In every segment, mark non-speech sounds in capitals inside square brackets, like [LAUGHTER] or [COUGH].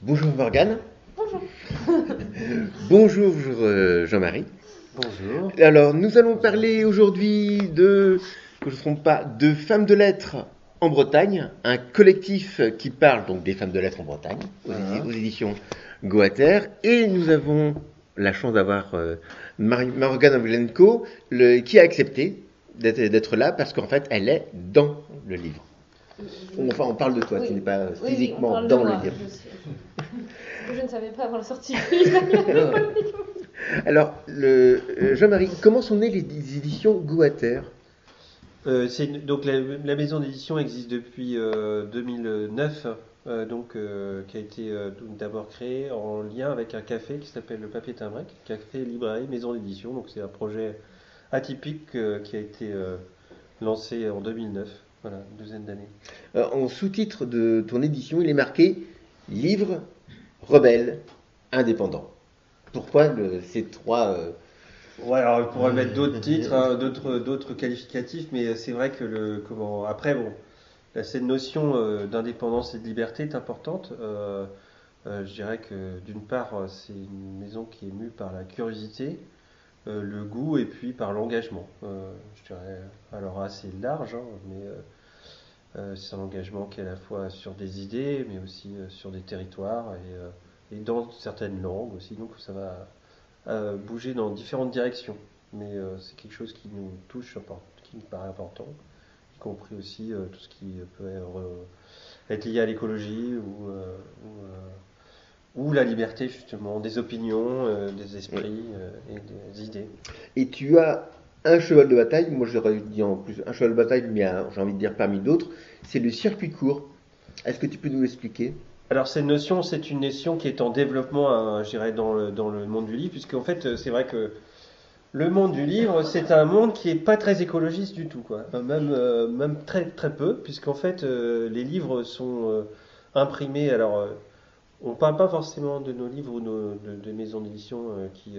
Bonjour Morgane. Bonjour. [LAUGHS] Bonjour euh, Jean-Marie. Bonjour. Alors, nous allons parler aujourd'hui de, que je ne me trompe pas, de Femmes de Lettres en Bretagne, un collectif qui parle donc des femmes de lettres en Bretagne, aux, Voilà. aux éditions Goater. Et nous avons la chance d'avoir euh, Morgane Avlenko, le- qui a accepté d'être là parce qu'en fait, elle est dans le livre. Enfin, on parle de toi, Oui. tu n'es pas Oui, physiquement dans moi, le livre. Je, suis- [LAUGHS] je ne savais pas avant la sortie. Alors, le, euh, Jean-Marie, comment sont nées les éditions Goater? Euh, donc la, la maison d'édition existe depuis euh, 2009, euh, donc euh, qui a été euh, donc d'abord créée en lien avec un café qui s'appelle le Papier Timbrec, café librairie maison d'édition. Donc c'est un projet atypique euh, qui a été euh, lancé en 2009, voilà, une douzaine d'années. Euh, En sous-titre de ton édition, il est marqué Livre, rebelle, indépendant. Pourquoi le- ces trois euh, Ouais, alors on pourrait mettre d'autres titres, hein, d'autres, d'autres qualificatifs, mais c'est vrai que le comment après bon, là, cette notion euh, d'indépendance et de liberté est importante. Euh, euh, je dirais que d'une part, euh, c'est une maison qui est mue par la curiosité, euh, le goût et puis par l'engagement. Euh, je dirais alors assez large, hein, mais euh, euh, c'est un engagement qui est à la fois sur des idées, mais aussi euh, sur des territoires et, euh, et dans certaines langues aussi. Donc ça va euh, bouger dans différentes directions. Mais euh, c'est quelque chose qui nous touche, qui nous paraît important, y compris aussi euh, tout ce qui peut être, euh, lié à l'écologie ou, euh, ou, euh, ou la liberté justement des opinions, euh, des esprits euh, et des idées. Et tu as un cheval de bataille, moi j'aurais dit en plus un cheval de bataille, mais j'ai envie de dire parmi d'autres, c'est le circuit court. Est-ce que tu peux nous l'expliquer? Alors cette notion, c'est une notion qui est en développement, hein, je dirais, dans le, monde du livre, puisque en fait, c'est vrai que le monde du livre, c'est un monde qui est pas très écologiste du tout, quoi. Euh, Même, très très peu, puisqu'en fait, euh, les livres sont euh, imprimés. Alors, on parle pas forcément de nos livres ou nos, de, maisons d'édition qui,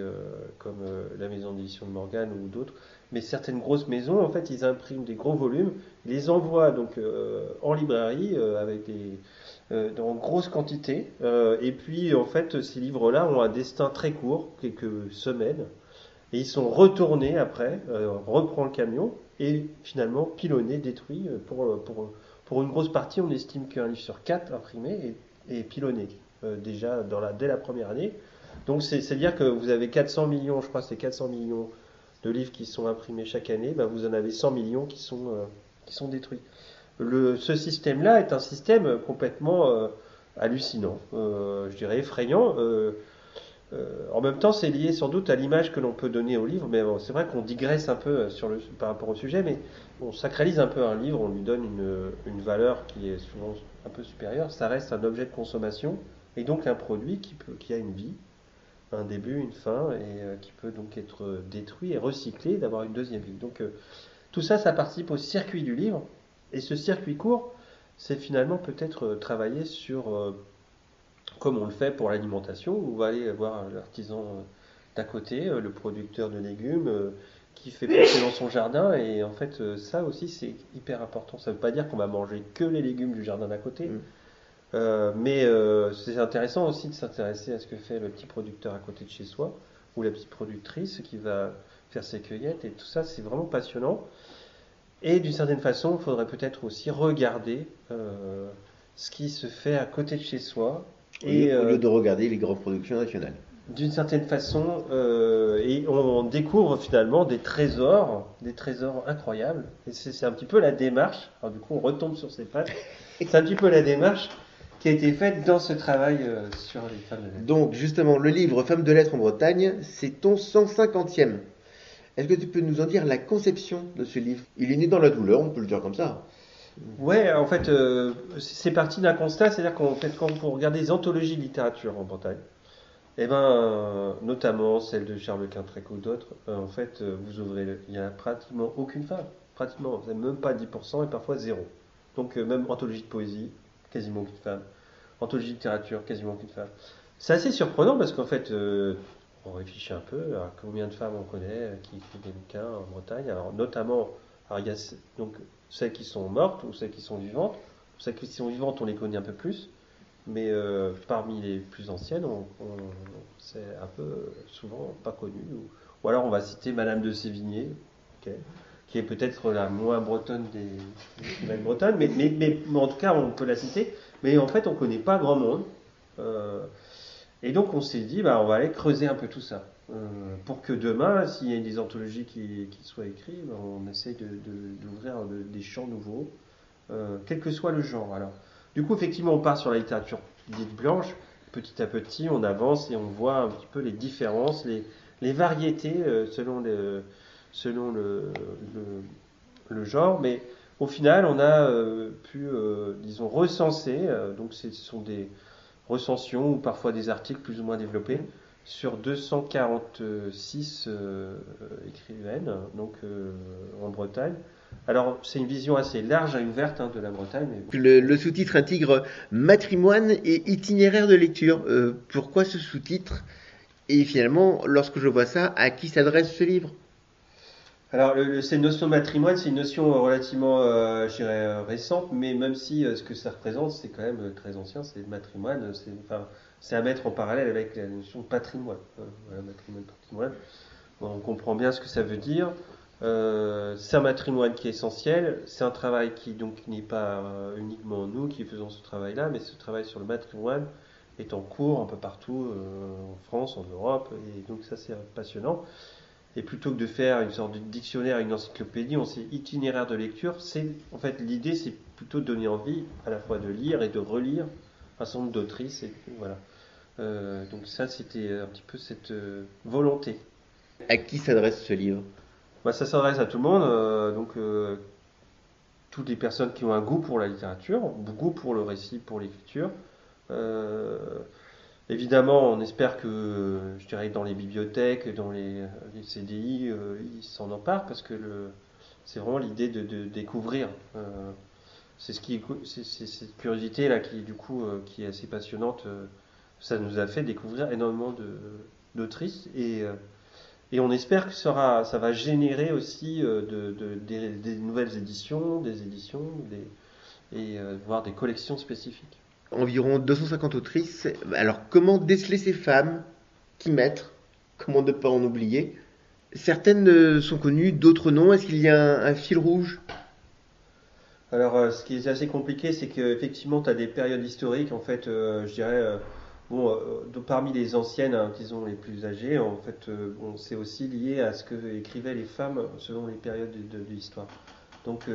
comme la maison d'édition de Morgane ou d'autres, mais certaines grosses maisons, en fait, ils impriment des gros volumes, les envoient donc euh, en librairie euh, avec des euh, dans grosse quantité. Euh, et puis, en fait, ces livres-là ont un destin très court, quelques semaines. Et ils sont retournés après, euh, reprend le camion, et finalement pilonnés, détruits. euh, Pour, pour, pour une grosse partie, on estime qu'un livre sur quatre imprimé est, est pilonné, déjà dans la, dès la première année. Donc, c'est- c'est-à-dire que vous avez 400 millions, je crois que c'est 400 millions de livres qui sont imprimés chaque année, ben, vous en avez 100 millions qui sont, euh, qui sont détruits. Ce système-là est un système complètement euh, hallucinant, euh, je dirais effrayant. En même temps, c'est lié sans doute à l'image que l'on peut donner au livre, mais c'est vrai qu'on digresse un peu par rapport au sujet, mais on sacralise un peu un livre, on lui donne une, une valeur qui est souvent un peu supérieure. Ça reste un objet de consommation et donc un produit qui, peut, qui a une vie, un début, une fin, et euh, qui peut donc être détruit et recyclé, d'avoir une deuxième vie. Donc euh, tout ça, ça participe au circuit du livre. Et ce circuit court, c'est finalement peut-être euh, travailler sur, euh, comme on le fait pour l'alimentation, où on va aller voir l'artisan euh, d'à côté, euh, le producteur de légumes, euh, qui fait pousser dans son jardin. Et en fait, euh, ça aussi, c'est hyper important. Ça ne veut pas dire qu'on va manger que les légumes du jardin d'à côté. Mm. Euh, mais euh, c'est intéressant aussi de s'intéresser à ce que fait le petit producteur à côté de chez soi, ou la petite productrice qui va faire ses cueillettes, et tout ça, c'est vraiment passionnant. Et d'une certaine façon, il faudrait peut-être aussi regarder euh, ce qui se fait à côté de chez soi. Et au lieu de regarder les grandes productions nationales. d'une certaine façon, et on découvre finalement des trésors, des trésors incroyables. Et c'est c'est un petit peu la démarche. Alors du coup, on retombe sur ses pattes. [LAUGHS] C'est un petit peu la démarche qui a été faite dans ce travail euh, sur les femmes de lettres. Donc justement, le livre Femmes de lettres en Bretagne, c'est ton 150e. Est-ce que tu peux nous en dire la conception de ce livre? Il est né dans la douleur, on peut le dire comme ça. Ouais, en fait, euh, c'est parti d'un constat, c'est-à-dire qu'en fait, quand vous regardez les anthologies de littérature en Bretagne, eh ben, euh, notamment celle de Charles Quintrec ou d'autres, euh, en fait, vous ouvrez, le- il n'y a pratiquement aucune femme, pratiquement, même pas 10% et parfois zéro. Donc même anthologie de poésie, quasiment aucune femme. Anthologie de littérature, quasiment aucune femme. C'est assez surprenant parce qu'en fait, euh, on réfléchit un peu à combien de femmes on connaît euh, qui écrivent des bouquins en Bretagne. Alors notamment, il y a donc celles qui sont mortes ou celles qui sont vivantes. Celles qui sont vivantes, on les connaît un peu plus. mais euh, parmi les plus anciennes, on, on- c'est un peu souvent pas connu. Ou, alors on va citer Madame de Sévigné, qui est peut-être la moins bretonne des écrivaines bretonnes, mais, en tout cas on peut la citer. Mais en fait on connaît pas grand monde. Euh, et donc on s'est dit, bah, on va aller creuser un peu tout ça. Euh, pour que demain, s'il y a des anthologies qui, soient écrites, bah, on essaie de- de- d'ouvrir de, des champs nouveaux, euh, quel que soit le genre. Alors, du coup, effectivement, on part sur la littérature dite blanche. Petit à petit, on avance et on voit un petit peu les différences, les, les variétés selon, le, selon le, genre. Mais au final, on a euh, pu, euh, disons, recenser. euh, donc, ce sont des recensions ou parfois des articles plus ou moins développés sur 246 euh, écrivaines donc en Bretagne. Alors c'est une vision assez large et ouverte hein, de la Bretagne. Le, sous-titre intègre matrimoine et itinéraire de lecture. Pourquoi ce sous-titre? Et finalement, lorsque je vois ça, à qui s'adresse ce livre? Alors le- le- cette notion de matrimoine, c'est une notion euh, relativement, euh, je dirais, euh, récente, mais même si euh, ce que ça représente, c'est quand même euh, très ancien, c'est le matrimoine, euh, c'est enfin, à mettre en parallèle avec la notion de patrimoine. Voilà, patrimoine. Bon, on comprend bien ce que ça veut dire. C'est un matrimoine qui est essentiel. C'est un travail qui donc n'est pas uniquement nous qui faisons ce travail-là, mais ce travail sur le matrimoine est en cours un peu partout en France, en Europe, et donc ça c'est passionnant. Et plutôt que de faire une sorte de dictionnaire, une encyclopédie, on sait itinéraire de lecture. C'est en fait l'idée, c'est plutôt de donner envie à la fois de lire et de relire un certain nombre d'autrices. Et voilà. Euh, donc ça, c'était un petit peu cette euh, volonté. À qui s'adresse ce livre? Bah, ça s'adresse à tout le monde, euh, donc toutes les personnes qui ont un goût pour la littérature, un goût pour le récit, pour l'écriture. Euh, évidemment, on espère que, je dirais, dans les bibliothèques, dans les, les CDI, euh, ils s'en emparent parce que c'est vraiment l'idée de, découvrir. euh, c'est ce qui, c'est, cette curiosité là qui, du coup, euh, qui est assez passionnante. euh, ça nous a fait découvrir énormément d'autrices et euh, on espère que ça, va générer aussi euh, de, de- des, nouvelles éditions, des éditions, des, et euh, voire des collections spécifiques. Environ 250 autrices. Alors, comment déceler ces femmes Qui mettre Comment ne pas en oublier? Certaines euh, sont connues, d'autres non. Est-ce qu'il y a un, fil rouge? Alors, euh, ce qui est assez compliqué, c'est qu'effectivement, tu as des périodes historiques, en fait, euh, je dirais, bon, parmi les anciennes, hein, disons les plus âgées, en fait, bon, c'est aussi lié à ce que écrivaient les femmes selon les périodes de, l'histoire. Donc,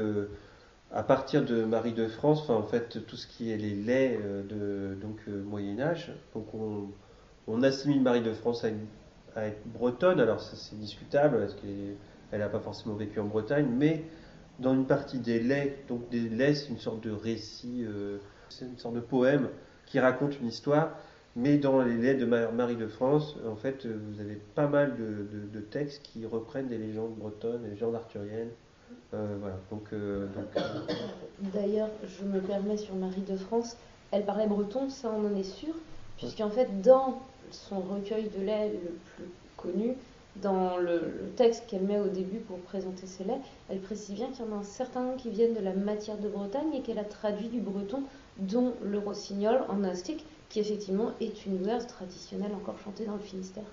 à partir de Marie de France, en fait, tout ce qui est les laits euh, de euh, Moyen Âge, donc on, assimile Marie de France à, être bretonne. Alors, c'est discutable parce qu'elle n'a pas forcément vécu en Bretagne, mais dans une partie des laits, donc des c'est une sorte de récit, euh, c'est une sorte de poème qui raconte une histoire. Mais dans les laits de Ma- Marie de France, en fait, vous avez pas mal de, de- de textes qui reprennent des légendes bretonnes, des légendes arthuriennes. Euh, euh, [COUGHS] D'ailleurs, je me permets sur Marie de France, elle parlait breton, ça on en est sûr, puisqu'en fait, dans son recueil de laits le plus connu, dans le, le texte qu'elle met au début pour présenter ses laits, elle précise bien qu'il y en a un certain nombre qui viennent de la matière de Bretagne et qu'elle a traduit du breton, dont le rossignol en astique, qui effectivement est une verse traditionnelle encore chantée dans le Finistère.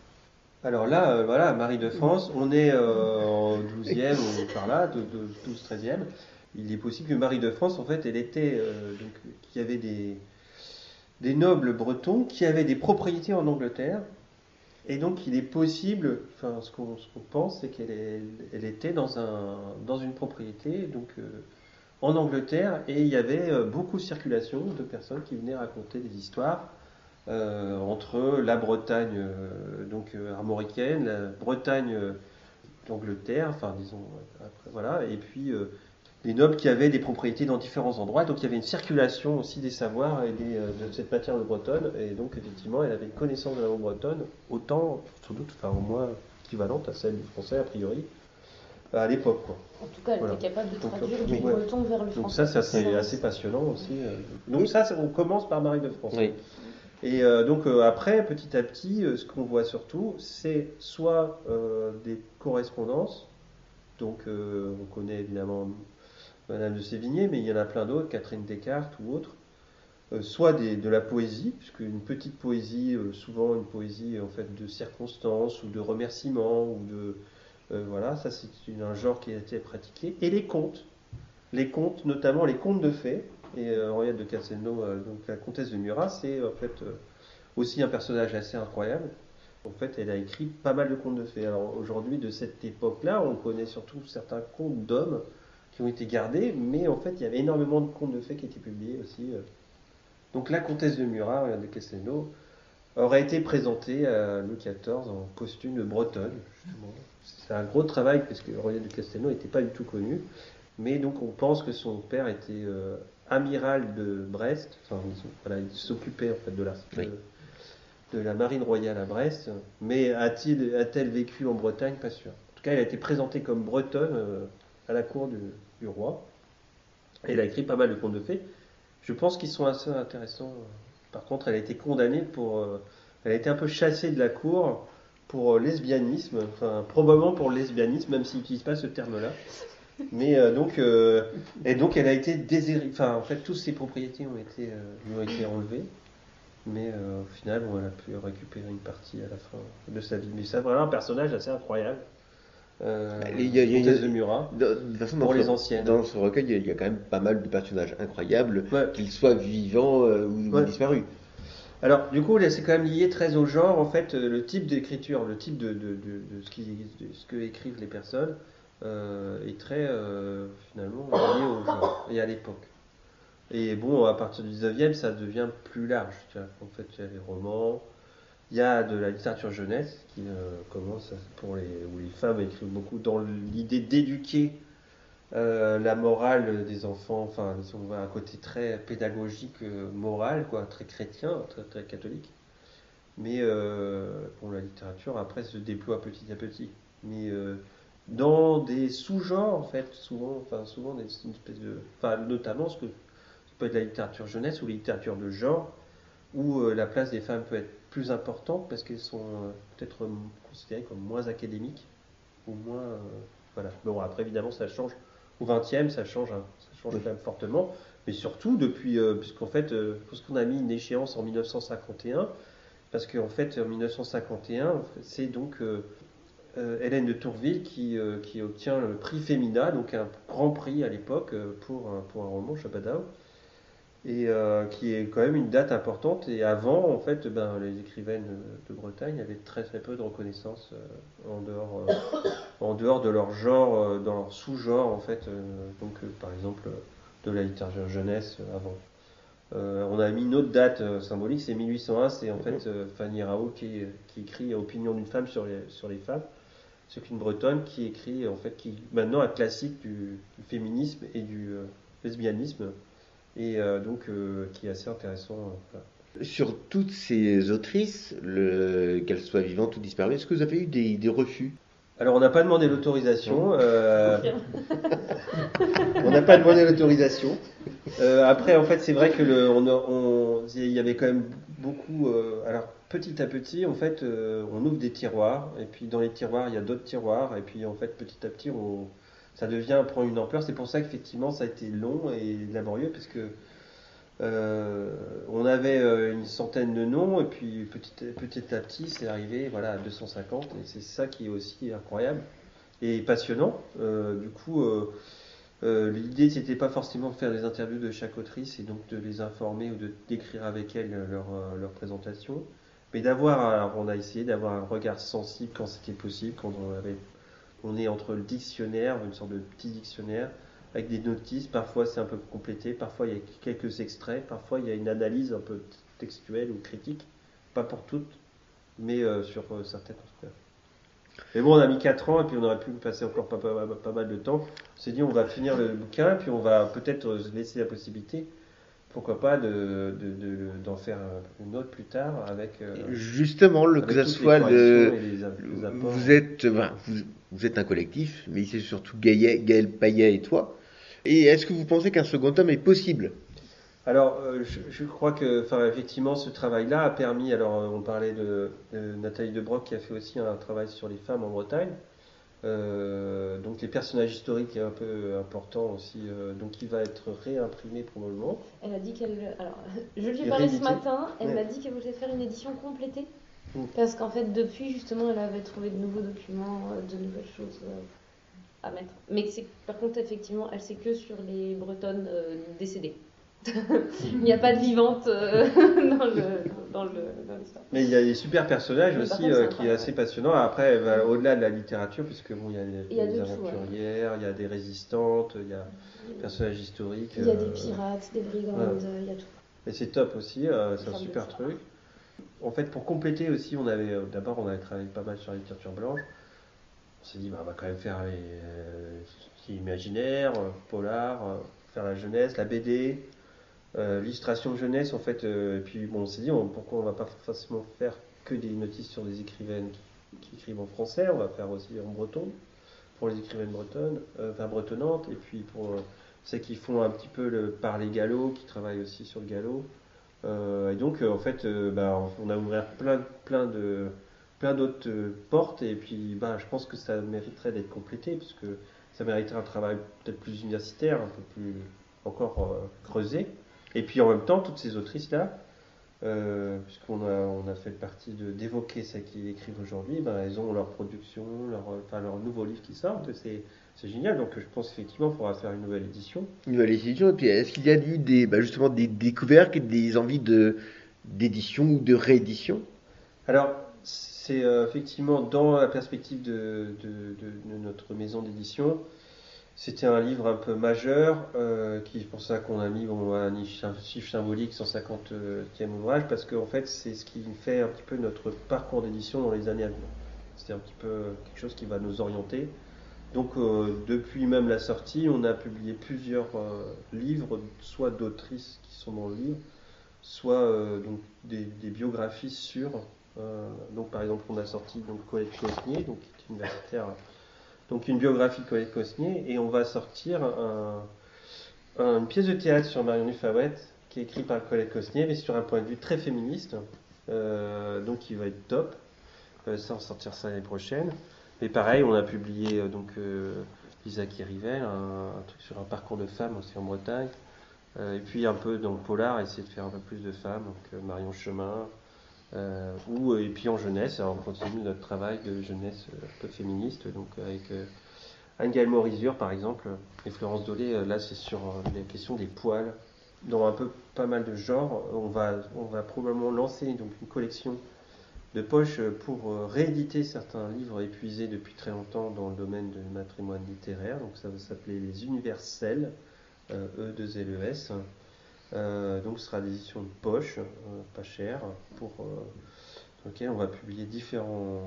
Alors là, euh, voilà, Marie de France, on est euh, en 12e ou par là, de, de 12-13e. Il est possible que Marie de France, en fait, elle était, euh, donc, qu'il y avait des, des nobles bretons qui avaient des propriétés en Angleterre. Et donc, il est possible, enfin, ce qu'on pense, c'est qu'elle était dans, un, dans une propriété, donc en Angleterre, et il y avait beaucoup de circulation de personnes qui venaient raconter des histoires euh, entre la Bretagne euh, donc euh, armoricaine, la Bretagne euh, d'Angleterre, enfin disons après, voilà, et puis euh, les nobles qui avaient des propriétés dans différents endroits, donc il y avait une circulation aussi des savoirs et des, euh, de cette matière de bretonne, et donc effectivement elle avait une connaissance de la langue bretonne autant, sans doute, enfin au moins équivalente à celle du français a priori à l'époque quoi. En tout cas, elle Voilà. était capable de Donc, traduire euh, du ouais. breton vers le Donc français. ça c'est assez, passionnant aussi. Donc ça on commence par Marie de France. Oui. Et euh, donc euh, après, petit à petit, euh, ce qu'on voit surtout, c'est soit des correspondances. Donc on connaît évidemment Madame de Sévigné, mais il y en a plein d'autres, Catherine Descartes ou autres. soit de la poésie, puisque une petite poésie, souvent une poésie en fait de circonstances ou de remerciements ou de voilà, ça c'est un genre qui a été pratiqué, et les contes, les contes, notamment les contes de fées. Et euh, Henriette de Castelnau, euh, donc la comtesse de Murat, c'est en fait euh, aussi un personnage assez incroyable. En fait, elle a écrit pas mal de contes de fées. Alors aujourd'hui, de cette époque-là, on connaît surtout certains contes d'hommes qui ont été gardés, mais en fait, il y avait énormément de contes de fées qui étaient publiés aussi. euh. Donc la comtesse de Murat, de Castelnau, aurait été présentée à Louis XIV en costume bretonne. C'est un gros travail parce que Henriette de Castelnau n'était pas du tout connu, mais donc on pense que son père était euh, amiral de Brest, enfin voilà, il s'occupait en fait de la, Oui. de, de la marine royale à Brest, mais a-t-il a-t-elle vécu en Bretagne? Pas sûr. En tout cas, elle a été présentée comme bretonne euh, à la cour du, du roi. Elle a écrit pas mal de contes de fées. Je pense qu'ils sont assez intéressants. Par contre, elle a été condamnée pour. euh, elle a été un peu chassée de la cour pour lesbianisme, enfin probablement pour lesbianisme, même s'il n'utilise pas ce terme-là. Mais euh, donc, euh, et donc elle a été déshéritée. Enfin, en fait, toutes ses propriétés ont été, euh, lui ont été enlevées. Mais au final, bon, elle a pu récupérer une partie à la fin de sa vie. Mais c'est vraiment un personnage assez incroyable. Il y a- il y a- de Murat. De, de toute façon, dans Pour ce- les anciennes. Dans ce recueil, il y a- il y a quand même pas mal de personnages incroyables, Ouais. qu'ils soient vivants ou, disparus. Alors, du coup, là, c'est quand même lié très au genre, en fait, le type d'écriture, le type de, de, de, de ce, qui, ce que écrivent les personnes est très, euh, finalement, lié au genre et à l'époque. Et bon, à partir du 19e, ça devient plus large. En fait, il y a les romans, il y a de la littérature jeunesse qui euh, commence, pour les, où les femmes écrivent beaucoup dans l'idée d'éduquer euh, la morale des enfants, enfin, ils ont un côté très pédagogique, euh, moral, quoi, très chrétien, très, très catholique. Mais euh, bon, la littérature, après, se déploie petit à petit. Mais euh, dans des sous-genres, en fait, souvent, enfin, souvent des, une espèce de, enfin, notamment ce que ça peut être la littérature jeunesse ou la littérature de genre, où euh, la place des femmes peut être plus importante parce qu'elles sont euh, peut-être euh, considérées comme moins académiques ou moins, euh, voilà. Bon, après, évidemment, ça change au 20e, ça change, hein, ça change quand même fortement. Mais surtout depuis, puisqu'en fait, parce qu'on a mis une échéance en 1951, parce qu'en fait, en 1951, c'est donc euh, Hélène de Tourville qui, euh, qui obtient le prix Femina, donc un grand prix à l'époque euh, pour, un- pour un roman, Chabadao, et euh, qui est quand même une date importante. Et avant, en fait, ben, les écrivaines de Bretagne avaient très très peu de reconnaissance euh, en, dehors, euh, en dehors de leur genre, euh, dans leur sous-genre, en fait, euh, donc euh, par exemple euh, de la littérature jeunesse euh, avant. Euh, on a mis une autre date euh, symbolique, c'est 1801, c'est en fait euh, Fanny Rao qui, qui écrit Opinion d'une femme sur les, sur les femmes. C'est une bretonne qui écrit, en fait, qui maintenant un classique du, du féminisme et du euh, lesbianisme, et euh, donc euh, qui est assez intéressant. euh, voilà. Sur toutes ces autrices, le- qu'elles soient vivantes ou disparues, est-ce que vous avez eu des, des refus? Alors on n'a pas demandé l'autorisation. euh, [LAUGHS] on n'a pas demandé l'autorisation. Euh, après, en fait, c'est vrai que le, on, a- on- il y avait quand même beaucoup. euh, alors petit à petit, en fait, euh, on ouvre des tiroirs et puis dans les tiroirs, il y a d'autres tiroirs et puis en fait, petit à petit, ça devient prend une ampleur. C'est pour ça qu'effectivement, ça a été long et laborieux parce que euh, on avait euh, une centaine de noms et puis petit, petit à petit, c'est arrivé voilà, à 250 et c'est ça qui est aussi incroyable et passionnant. Du coup, l'idée c'était pas forcément de faire des interviews de chaque autrice et donc de les informer ou de décrire avec elles leur présentation, mais d'avoir, on a essayé d'avoir un regard sensible quand c'était possible, quand on est entre le dictionnaire, une sorte de petit dictionnaire avec des notices, parfois c'est un peu complété, parfois il y a quelques extraits, parfois il y a une analyse un peu textuelle ou critique, pas pour toutes, mais euh, sur euh, certaines. Mais bon, on a mis 4 ans et puis on aurait pu passer encore pas, mal de temps. On s'est dit on va finir le bouquin puis on va peut-être euh, se laisser la possibilité, pourquoi pas, de, de- de- d'en faire une autre plus tard avec... euh, Justement, le, que avec ça toutes les soit le, les les vous êtes, vous, vous êtes un collectif, mais c'est surtout Gaël, Gaël Payet et toi. Et est-ce que vous pensez qu'un second tome est possible? Alors, euh, je, je crois que, enfin, effectivement, ce travail-là a permis. Alors, euh, on parlait de, de Nathalie Debroc qui a fait aussi un travail sur les femmes en Bretagne. Euh, donc les personnages historiques est un peu important aussi, euh, donc il va être réimprimé probablement. Elle a dit qu'elle. Alors, je lui ai parlé ce matin, elle Ouais. m'a dit qu'elle voulait faire une édition complétée. Mm. Parce qu'en fait, depuis, justement, elle avait trouvé de nouveaux documents, euh, de nouvelles choses à mettre. Mais par contre, effectivement, elle sait que sur les Bretonnes décédées. Il n'y a pas de vivante euh, [LAUGHS] dans, le, dans, le, dans. Mais il y a des super personnages Mais aussi contre, euh, qui est assez passionnant. Après, elle va au-delà de la littérature, puisque bon, il y a des, y a des de tout, ouais. aventurières, il y a des résistantes, il y a des personnages historiques. Il y a euh, des pirates, des brigandes, euh, il y a tout. Et c'est top aussi, euh, c'est un super truc. En fait, pour compléter aussi, on avait euh, d'abord on avait travaillé pas mal sur la littérature blanche. On s'est dit, bah, on va quand même faire les euh, ce qui est imaginaire, euh, polar, euh, faire la jeunesse, la BD, euh, l'illustration jeunesse en fait. euh, et puis bon, on s'est dit, pourquoi on va pas forcément faire que des notices sur des écrivaines qui, écrivent en français, on va faire aussi en breton pour les écrivaines bretonnes, euh, enfin bretonnantes, et puis pour euh, ceux qui font un petit peu le parler gallo, qui travaillent aussi sur le gallo. Euh, et donc, euh, en fait, euh, bah, on a ouvert plein, plein de plein d'autres euh, portes et puis bah, je pense que ça mériterait d'être complété parce que ça mériterait un travail peut-être plus universitaire, un peu plus encore euh, creusé. Et puis en même temps, toutes ces autrices-là, euh, puisqu'on a, on a fait partie de, d'évoquer celles qui écrivent aujourd'hui, ben, elles ont leur production, leur, enfin, leur nouveau livre qui sort, c'est, c'est génial. Donc je pense effectivement qu'il faudra faire une nouvelle édition. Une nouvelle édition. Et puis, est-ce qu'il y a eu des, bah, justement des découvertes, des envies de d'édition ou de réédition? Alors, c'est euh, effectivement dans la perspective de- de notre maison d'édition. C'était un livre un peu majeur, euh, qui c'est pour ça qu'on a mis bon, un chiffre symbolique 150e ouvrage, parce qu'en fait c'est ce qui fait un petit peu notre parcours d'édition dans les années à venir. C'était un petit peu quelque chose qui va nous orienter. Donc euh, depuis même la sortie, on a publié plusieurs euh, livres, soit d'autrices qui sont dans le livre, soit donc des, biographies sur. donc par exemple, on a sorti donc Colette Cosnier, donc qui est universitaire, donc une biographie de Colette Cosnier, et on va sortir un- un- une pièce de théâtre sur Marion Nufawet qui est écrite par Colette Cosnier, mais sur un point de vue très féministe, euh, donc qui va être top. Euh, ça, on va sortir ça l'année prochaine. Et pareil, on a publié euh, donc euh, un, truc sur un parcours de femme aussi en Bretagne. Et puis un peu dans le polar, essayer de faire un peu plus de femmes, donc Marion Chemin. Euh, ou, et puis en jeunesse, on continue notre travail de jeunesse euh, un peu féministe, donc avec euh, Anne Morizur par exemple, et Florence Dolé, euh, là c'est sur euh, les questions des poils. Dans un peu pas mal de genres, on va, on va probablement lancer donc une collection de poche pour euh, rééditer certains livres épuisés depuis très longtemps dans le domaine du matrimoine littéraire. Donc ça va s'appeler les universels, euh, E2LES. Euh, donc ce sera des éditions de poche, euh, pas chères, pour, lesquelles on va publier différents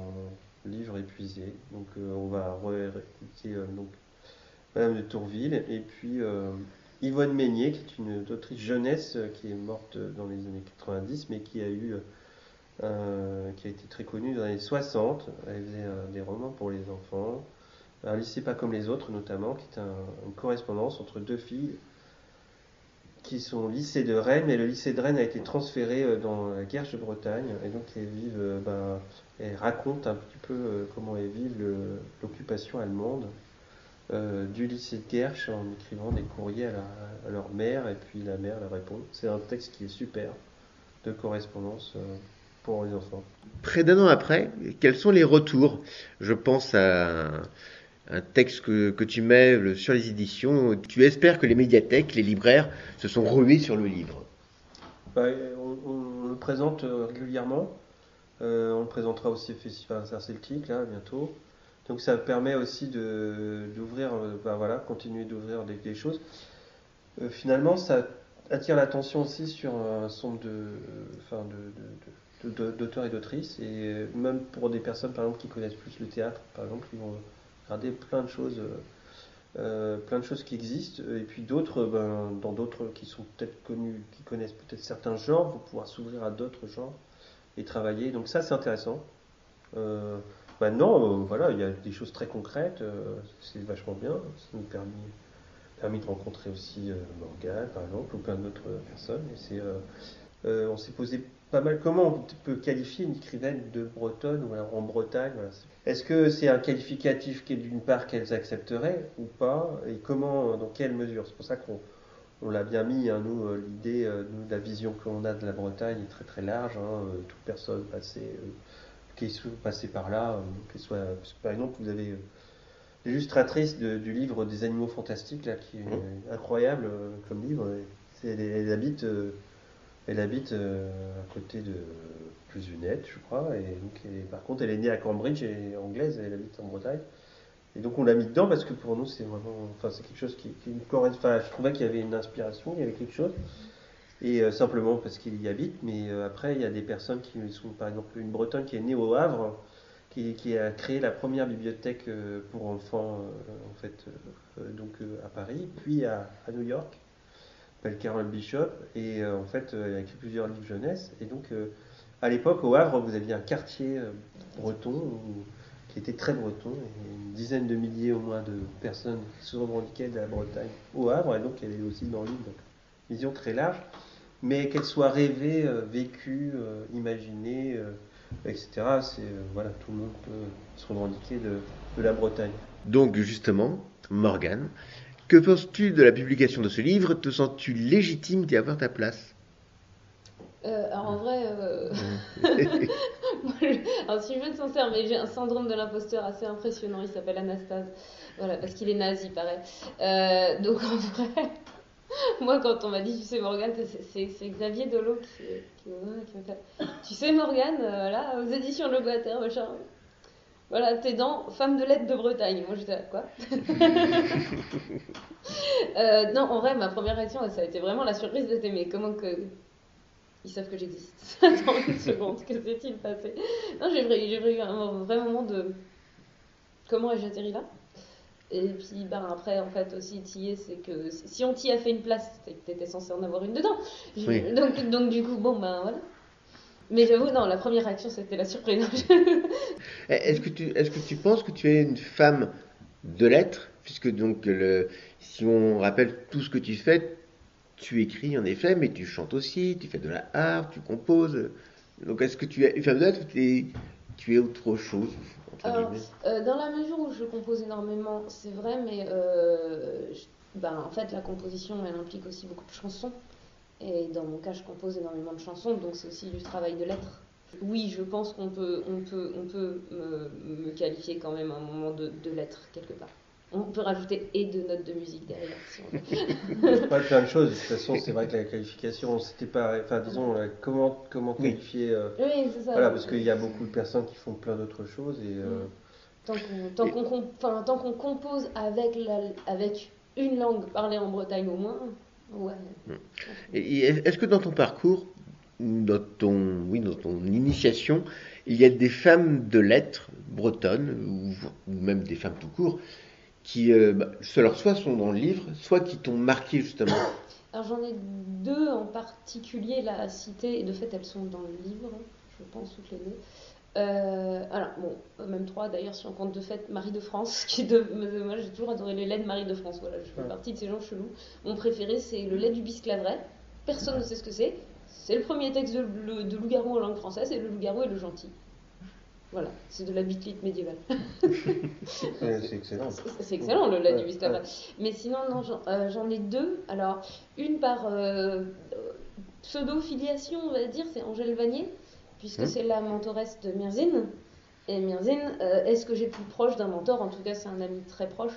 livres épuisés. Donc euh, on va donc, Madame de Tourville et puis Yvonne Meignet, qui est une autrice jeunesse qui est morte dans les années 90, mais qui a été très connue dans les années 60. Elle faisait des romans pour les enfants. Un lycée pas comme les autres, notamment, qui est un- une correspondance entre deux filles qui sont lycée de Rennes, mais le lycée de Rennes a été transféré euh, dans la Guerche de Bretagne, et donc elles vivent, euh, ben, elles racontent un petit peu euh, comment elles vivent l'occupation allemande du lycée de Guerche en écrivant des courriers à, leur mère, et puis la mère leur répond. C'est un texte qui est super de correspondance pour les enfants. Près d'un an après, quels sont les retours? Je pense à un, texte que, tu mets sur les éditions. Tu espères que les médiathèques, les libraires se sont rués sur le livre? Bah, on, le présente euh, régulièrement. Euh, on le présentera aussi au Festival Interceltique, là, bientôt. Donc ça permet aussi d'ouvrir, euh, bah, voilà, continuer d'ouvrir des, choses. Finalement, ça attire l'attention aussi sur un nombre de, enfin, d'auteurs et d'autrices. Et même pour des personnes, par exemple, qui connaissent plus le théâtre, par exemple, ils vont regarder plein de choses. euh, euh, plein de choses qui existent, et puis d'autres, ben, dans d'autres qui sont peut-être connus, qui connaissent peut-être certains genres, vont pouvoir s'ouvrir à d'autres genres et travailler. Donc ça, c'est intéressant. Maintenant, euh, voilà, il y a des choses très concrètes, c'est vachement bien. Ça nous permis de rencontrer aussi Morgane, par exemple, ou plein d'autres personnes. Et c'est, on s'est posé pas mal. Comment on peut qualifier une écrivaine de bretonne ou alors en Bretagne voilà. Est-ce que c'est un qualificatif qui est d'une part qu'elles accepteraient ou pas Et comment, dans quelle mesure? C'est pour ça qu'on on l'a bien mis, hein, nous, euh, l'idée, euh, nous, la vision qu'on a de la Bretagne est très très large. Hein, euh, toute personne passée, euh, qui est passée par là, euh, qu'elle soit, parce que, par exemple, vous avez euh, l'illustratrice de- du livre des animaux fantastiques, là, qui est Mmh. incroyable comme livre. Elle, elle habite, elle habite euh, à côté de Plusunette, je crois. Et donc, par contre, elle est née à Cambridge, elle est anglaise, elle habite en Bretagne. Et donc on l'a mis dedans parce que pour nous c'est vraiment, enfin c'est quelque chose qui, qui correspond. Enfin, je trouvais qu'il y avait une inspiration, il y avait quelque chose. Et euh, simplement parce qu'il y habite, mais euh, après il y a des personnes qui sont, par exemple une Bretonne qui est née au Havre, qui, a créé la première bibliothèque pour enfants en fait donc à Paris, puis à New York, s'appelle Carol Bishop, et euh, en fait euh, elle a écrit plusieurs livres jeunesse. Et donc euh, à l'époque au Havre vous aviez un quartier breton qui était très breton, et une dizaine de milliers au moins de personnes qui se revendiquaient de la Bretagne au Havre, et donc elle est aussi dans l'île, donc vision très large, mais qu'elle soit rêvée, vécue, imaginée, etc. C'est voilà, tout le monde peut se revendiquer de, de la Bretagne. Donc justement, Morgane, que penses-tu de la publication de ce livre? Te sens-tu légitime d'y avoir ta place? Euh, alors en vrai, euh, alors si je veux être sincère, mais j'ai un syndrome de l'imposteur assez impressionnant. Il s'appelle Anastase. Voilà, parce qu'il est nazi, pareil. Euh, donc en vrai, [LAUGHS] moi quand on m'a dit, tu sais Morgane, c'est- Xavier Dolo qui, qui, qui tu sais Morgane, euh, là, aux éditions Le Boiter, machin. Voilà, t'es dans Femme de lettres de Bretagne. Moi j'étais là, quoi [LAUGHS] Euh, Non, en vrai, ma première réaction, ça a été vraiment la surprise de t'aimer. Comment que. Ils savent que j'existe. Attends une seconde, que s'est-il passé Non, j'ai eu un vrai moment de. Comment ai-je atterri là? Et puis, ben, après, en fait, aussi, t'y es, c'est que si on t'y a fait une place, c'est que t'étais censé en avoir une dedans. Je- Oui. Donc, donc, du coup, bon, ben voilà. Mais j'avoue, non, la première réaction, c'était la surprise. [LAUGHS] Eh, Est-ce que, tu, est-ce que tu penses que tu es une femme de lettres Puisque donc, le, si on rappelle tout ce que tu fais, tu écris en effet, mais tu chantes aussi, tu fais de la harpe, tu composes. Donc est-ce que tu es une femme de lettres ou tu es, tu es autre chose Alors, Euh, dans la mesure où je compose énormément, c'est vrai, mais euh, je- ben, en fait, la composition, elle implique aussi beaucoup de chansons. Et dans mon cas, je compose énormément de chansons, donc c'est aussi du travail de lettres. Oui, je pense qu'on peut, on peut, on peut me, me qualifier quand même à un moment de, de lettres, quelque part. On peut rajouter et de notes de musique derrière, si on veut. Pas plein de choses. De toute façon, c'est vrai que la qualification, c'était pas. Enfin, disons, comment, comment Oui. qualifier. euh, Oui, c'est ça. voilà, parce qu'il y a beaucoup de personnes qui font plein d'autres choses et. euh, Tant qu'on tant qu'on enfin, qu'on compose avec, la, avec une langue parlée en Bretagne au moins, ouais. Et Est-ce que dans ton parcours, dans ton, oui, dans ton initiation, il y a des femmes de lettres bretonnes, ou, ou même des femmes tout court, qui, euh, bah, alors, soit sont dans le livre, soit qui t'ont marqué justement Alors j'en ai deux en particulier là à citer, et de fait elles sont dans le livre, hein, je pense toutes les deux. Euh, alors bon, même trois d'ailleurs si on compte de fait Marie de France, [LAUGHS] qui est de, moi j'ai toujours adoré les laits de Marie de France, voilà, je fais Ouais. partie de ces gens chelous. Mon préféré c'est le lait du bisclaveret, personne ne sait ce que c'est, c'est le premier texte de, loup-garou en langue française, et le loup-garou est le gentil. Voilà, c'est de la bitlite médiévale. [LAUGHS] c'est excellent. C'est- excellent le Ouais, du. Mais sinon, non, j'en euh, j'en ai deux. Alors, une par euh, pseudo-filiation, on va dire, c'est Angèle Vanier, puisque Mhm. c'est la mentoresse de Mirzine. Et Mirzine, euh, est-ce que j'ai plus proche d'un mentor? En tout cas, c'est un ami très proche.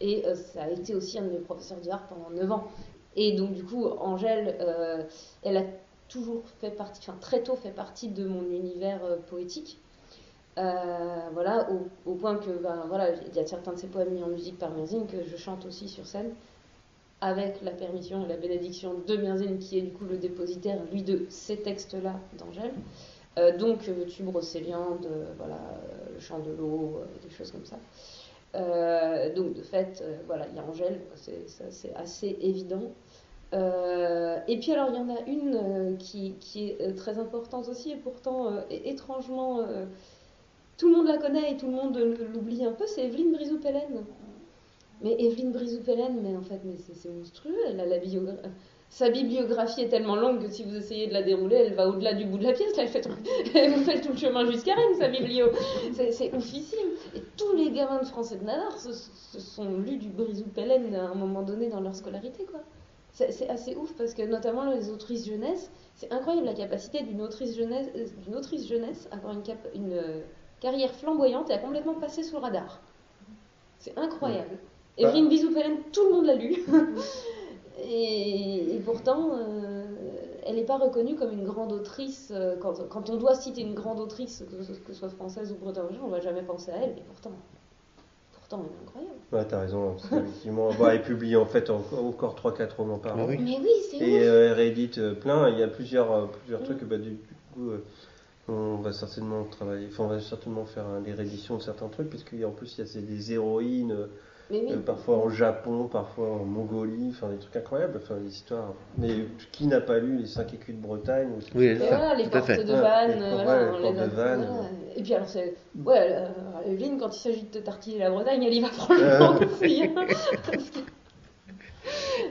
Et euh, ça a été aussi un de mes professeurs de harpe pendant 9 ans. Et donc, du coup, Angèle, euh, elle a toujours fait partie, enfin très tôt fait partie de mon univers euh, poétique. Euh, voilà, au, point que ben, voilà, il y a certains de ses poèmes mis en musique par Mirzine que je chante aussi sur scène, avec la permission et la bénédiction de Mirzine, qui est du coup le dépositaire, lui, de ces textes-là d'Angèle. Euh, donc, tube Rosséliande, euh, voilà, le chant de l'eau, des choses comme ça. Donc, de fait, voilà, il y a Angèle, c'est assez évident. Euh, et puis alors il y en a une euh, qui, qui est euh, très importante aussi et pourtant étrangement tout le monde la connaît et tout le monde l'oublie un peu, c'est Evelyne Brizou-Pellen. Mais Evelyne Brizou-Pellen, mais en fait mais c'est monstrueux, elle a la sa bibliographie est tellement longue que si vous essayez de la dérouler, elle va au-delà du bout de la pièce. Elle, fait, [LAUGHS] vous fait tout le chemin jusqu'à Rennes, sa biblio. C'est, oufissime. Et tous les gamins de français de Navarre se, sont lus du Brisou Pellen à un moment donné dans leur scolarité, quoi. C'est, assez ouf parce que notamment les autrices jeunesse, c'est incroyable la capacité d'une autrice jeunesse, d'une autrice jeunesse à avoir une, cap- une euh, carrière flamboyante et à complètement passer sous le radar. C'est incroyable. Bah. Evelyne Bisou-Pellen, tout le monde l'a lu. [LAUGHS] et, et pourtant, euh, elle n'est pas reconnue comme une grande autrice. euh, Quand, quand on doit citer une grande autrice, que ce, que ce soit française ou bretonne, on va jamais penser à elle. Et pourtant, pourtant, elle est incroyable. Ouais, t'as raison, parce qu'effectivement, bah, elle publie en fait en- encore 3-4 romans par an. oui. Mais oui, c'est Et ouf. euh, elle réédite euh, plein, il y a plusieurs, euh, plusieurs Mm. trucs, bah, du, du coup, euh, on va certainement travailler, enfin, on va certainement faire hein, des rééditions de certains trucs, parce qu'en plus, il y a des héroïnes, euh, oui. euh, parfois au Japon, parfois en Mongolie, enfin, des trucs incroyables, enfin, des histoires. Mais qui n'a pas lu les 5 écus de Bretagne ou Oui, Et c'est ça, voilà, les tout à portes fait. de Ouais, Vannes, les portes- voilà, les portes de Vannes. voilà. Et puis alors, c'est. Ouais, euh, Evelyne, quand il s'agit de te tartiner la Bretagne, elle y va franchement Euh. aussi. hein. [LAUGHS] Parce que-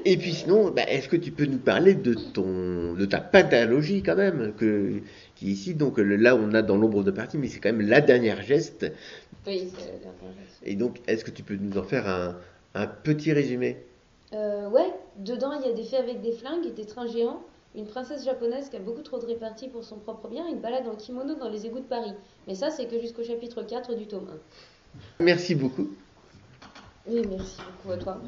Et puis sinon, bah, est-ce que tu peux nous parler de ton, de ta pathologie quand même, que, qui ici, donc là on a dans l'ombre de partie, mais c'est quand même la dernière geste. Oui, c'est la dernière chose. Et donc, est-ce que tu peux nous en faire un, un petit résumé? Euh, ouais, dedans il y a des fées avec des flingues et des trains géants, une princesse japonaise qui a beaucoup trop de réparties pour son propre bien, une balade en kimono dans les égouts de Paris. Mais ça, c'est que jusqu'au chapitre 4 du tome 1. Merci beaucoup. Oui, merci beaucoup à toi.